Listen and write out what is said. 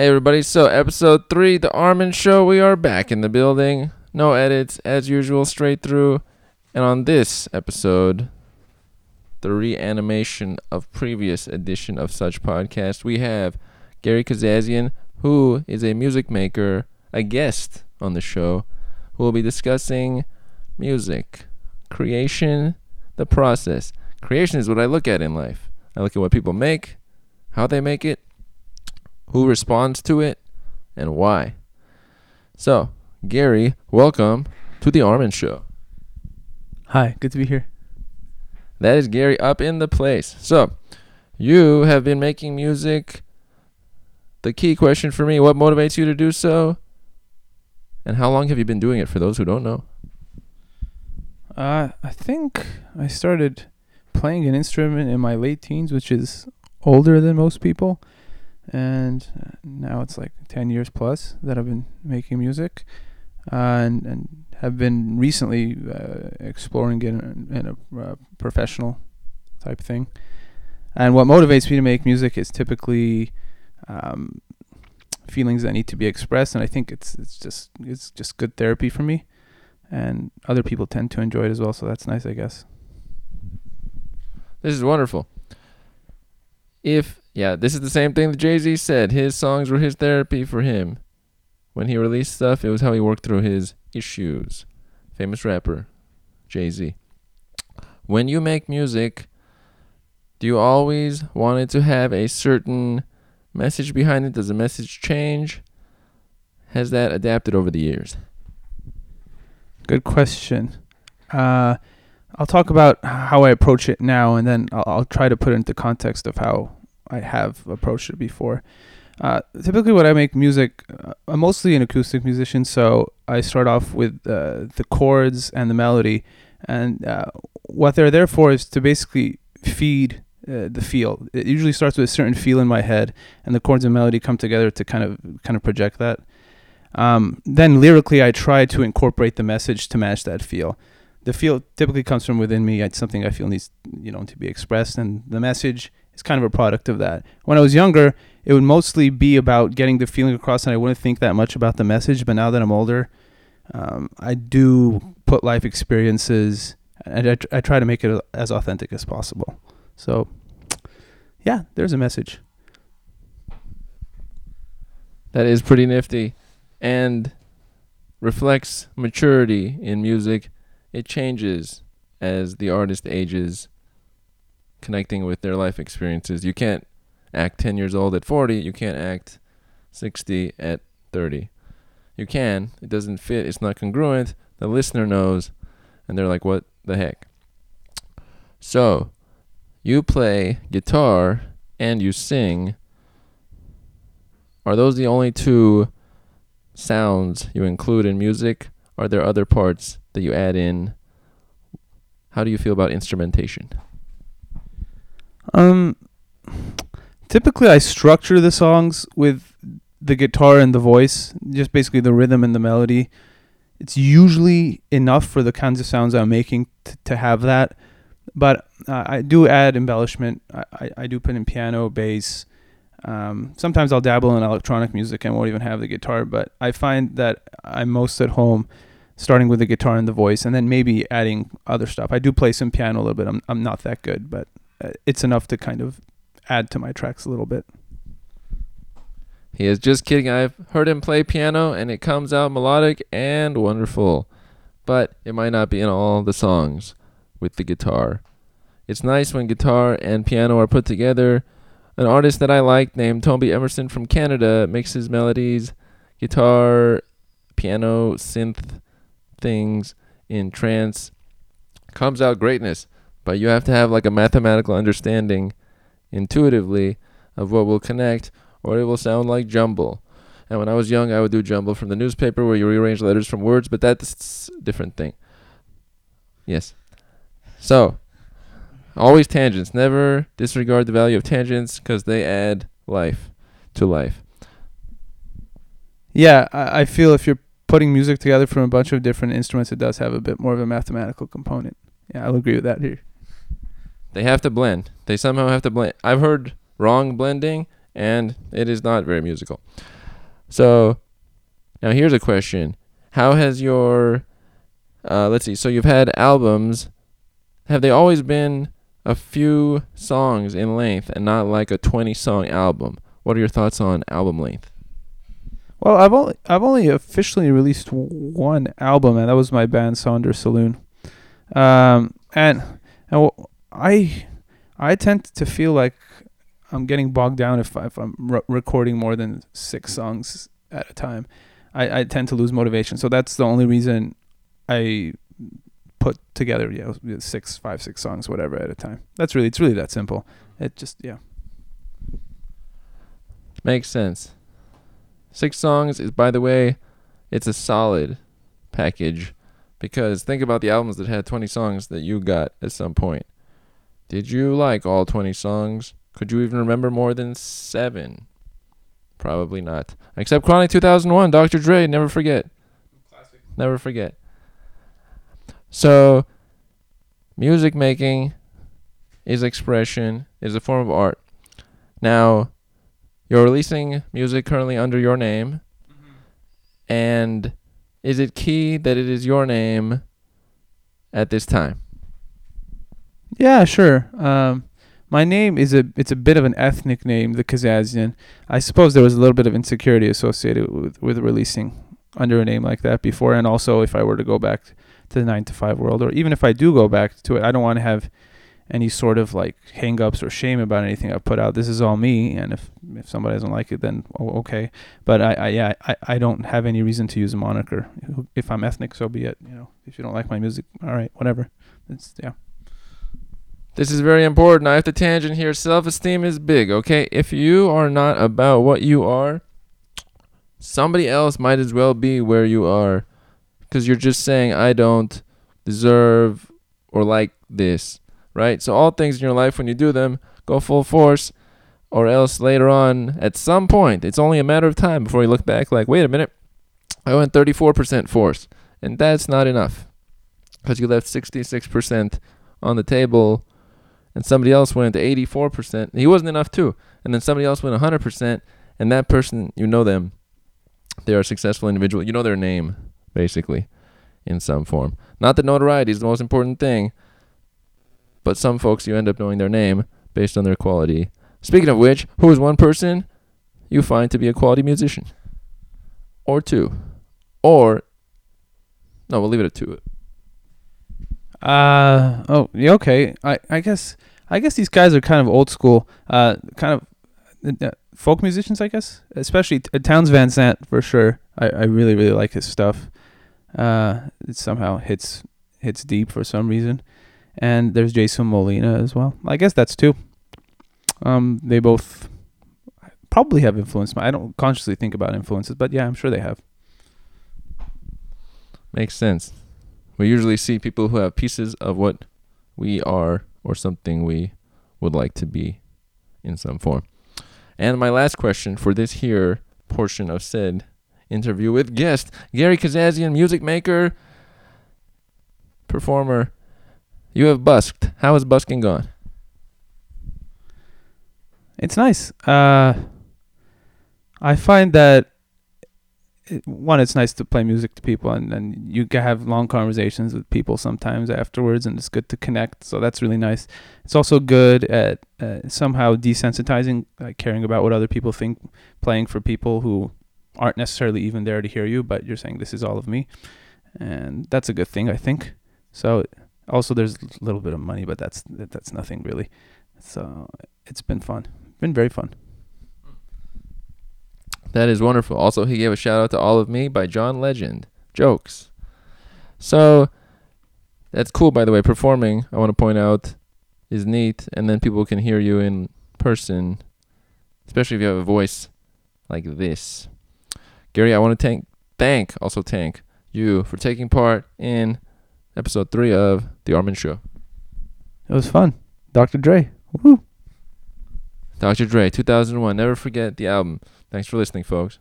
Hey everybody, so episode 3, The Armen Show, we are back in the building. No edits, as usual, straight through. And on this episode, the reanimation of previous edition of such podcast, we have Gary Kazazian, who is a music maker, a guest on the show, who will be discussing music, creation, the process. Creation is what I look at in life. I look at what people make, how they make it, who responds to it, and why. So, Gary, welcome to the Armen Show. Hi, good to be here. That is Gary up in the place. So, you have been making music. The key question for me what motivates you to do so? And how long have you been doing it for those who don't know? Uh, I think I started playing an instrument in my late teens, which is older than most people. And now it's like 10 years plus that I've been making music. Uh, and, and have been recently uh, exploring it in, in a uh, professional type thing. And what motivates me to make music is typically um, feelings that need to be expressed, and I think it's it's just it's just good therapy for me, and other people tend to enjoy it as well. So that's nice, I guess. This is wonderful. If yeah, this is the same thing that Jay Z said. His songs were his therapy for him. When he released stuff, it was how he worked through his issues. Famous rapper, Jay Z. When you make music, do you always want it to have a certain message behind it? Does the message change? Has that adapted over the years? Good question. Uh, I'll talk about how I approach it now, and then I'll, I'll, try to put it into context of how I have approached it before. Uh, typically, when I make music, uh, I'm mostly an acoustic musician, so I start off with uh, the chords and the melody, and uh, what they're there for is to basically feed uh, the feel. It usually starts with a certain feel in my head, and the chords and melody come together to kind of kind of project that. Um, then lyrically, I try to incorporate the message to match that feel. The feel typically comes from within me. It's something I feel needs, you know, to be expressed, and the message is kind of a product of that. When I was younger, it would mostly be about getting the feeling across, and I wouldn't think that much about the message. But now that I'm older, um, I do put life experiences, and I, I try to make it as authentic as possible. So, yeah, there's a message. That is pretty nifty and reflects maturity in music. It changes as the artist ages, connecting with their life experiences. You can't act 10 years old at 40, you can't act 60 at 30. You can, it doesn't fit, it's not congruent. The listener knows, and they're like, what the heck? So, you play guitar and you sing. Are those the only two sounds you include in music? Are there other parts that you add in? How do you feel about instrumentation? Um typically I structure the songs with the guitar and the voice, just basically the rhythm and the melody. It's usually enough for the kinds of sounds I'm making t- to have that but uh, I do add embellishment. I, I, I, do put in piano, bass. Um, sometimes I'll dabble in electronic music and won't even have the guitar. But I find that I'm most at home starting with the guitar and the voice, and then maybe adding other stuff. I do play some piano a little bit. I'm I'm not that good, but Uh, it's enough to kind of add to my tracks a little bit. He is just kidding. I've heard him play piano, and it comes out melodic and wonderful, but it might not be in all the songs with the guitar. It's nice when guitar and piano are put together. An artist that I like named Toby Emerson from Canada mixes melodies, guitar, piano, synth things in trance. Comes out greatness, but you have to have like a mathematical understanding intuitively of what will connect or it will sound like jumble. And when I was young, I would do jumble from the newspaper where you rearrange letters from words, but that's a different thing. Yes. So, always tangents. Never disregard the value of tangents because they add life to life. Yeah, I, I feel if you're putting music together from a bunch of different instruments, it does have a bit more of a mathematical component. Yeah, I'll agree with that here. They have to blend. They somehow have to blend. I've heard wrong blending, and it is not very musical. So now here's a question: How has your uh, let's see. So you've had albums. Have they always been a few songs in length and not like a 20 song album? What are your thoughts on album length? Well, I've only I've only officially released one album, and that was my band Sonder Saloon. Um, and, and I I tend to feel like I'm getting bogged down if, I, if I'm re- recording more than six songs at a time. I, I tend to lose motivation. So that's the only reason I put together you know six, five, six songs, whatever at a time. That's really it's really that simple. It just yeah. Makes sense. Six songs is, by the way, it's a solid package because think about the albums that had 20 songs that you got at some point. Did you like all 20 songs? Could you even remember more than seven? Probably not. Except Chronic 2001, Dr. Dre, never forget. Classic. Never forget. So, music making is expression, is a form of art. Now, you're releasing music currently under your name, mm-hmm. and is it key that it is your name at this time? Yeah, sure. Um, my name is a it's a bit of an ethnic name, the Kazazian. I suppose there was a little bit of insecurity associated with with releasing under a name like that before, and also if I were to go back to the nine to five world, or even if I do go back to it, I don't want to have any sort of like hangups or shame about anything I put out. This is all me, and if if somebody doesn't like it, then okay. But I, I yeah I, I don't have any reason to use a moniker. If I'm ethnic, so be it. You know, if you don't like my music, all right, whatever. It's yeah. This is very important. I have to tangent here. Self esteem is big, okay? If you are not about what you are, somebody else might as well be where you are. Because you're just saying, I don't deserve or like this, right? So, all things in your life, when you do them, go full force, or else later on, at some point, it's only a matter of time before you look back like, wait a minute, I went 34% force. And that's not enough. Because you left 66% on the table and somebody else went 84%. He wasn't enough too. And then somebody else went 100%, and that person, you know them. They are a successful individual. You know their name, basically, in some form. Not that notoriety is the most important thing, but some folks you end up knowing their name based on their quality. Speaking of which, who is one person you find to be a quality musician? Or two. Or, no, we'll leave it at two. Uh oh okay. I I guess I guess these guys are kind of old school uh kind of uh, folk musicians I guess? Especially t- Townes Van Zandt for sure. I I really really like his stuff. Uh it somehow hits hits deep for some reason. And there's Jason Molina as well. I guess that's two. Um they both probably have influenced me I don't consciously think about influences but yeah I'm sure they have. Makes sense. We usually see people who have pieces of what we are or something we would like to be in some form. And my last question for this here portion of said interview with guest Gary Kazazian, music maker, performer. You have busked. How has busking gone? It's nice. Uh, I find that one, it's nice to play music to people, and, and you can have long conversations with people sometimes afterwards, and it's good to connect. So that's really nice. It's also good at uh, somehow desensitizing, like caring about what other people think, playing for people who aren't necessarily even there to hear you, but you're saying this is all of me, and that's a good thing, I think. So also there's a little bit of money, but that's that's nothing really. So it's been fun, been very fun. That is wonderful. Also, he gave a shout out to All of Me by John Legend. Jokes. So, that's cool, by the way. Performing, I want to point out, is neat, and then people can hear you in person, especially if you have a voice like this. Gary, I want to thank, thank, also thank you for taking part in episode three of The Armen Show. It was fun. Dr. Dre. Woo. Dr. Dre, 2001. Never forget the album. Thanks for listening, folks.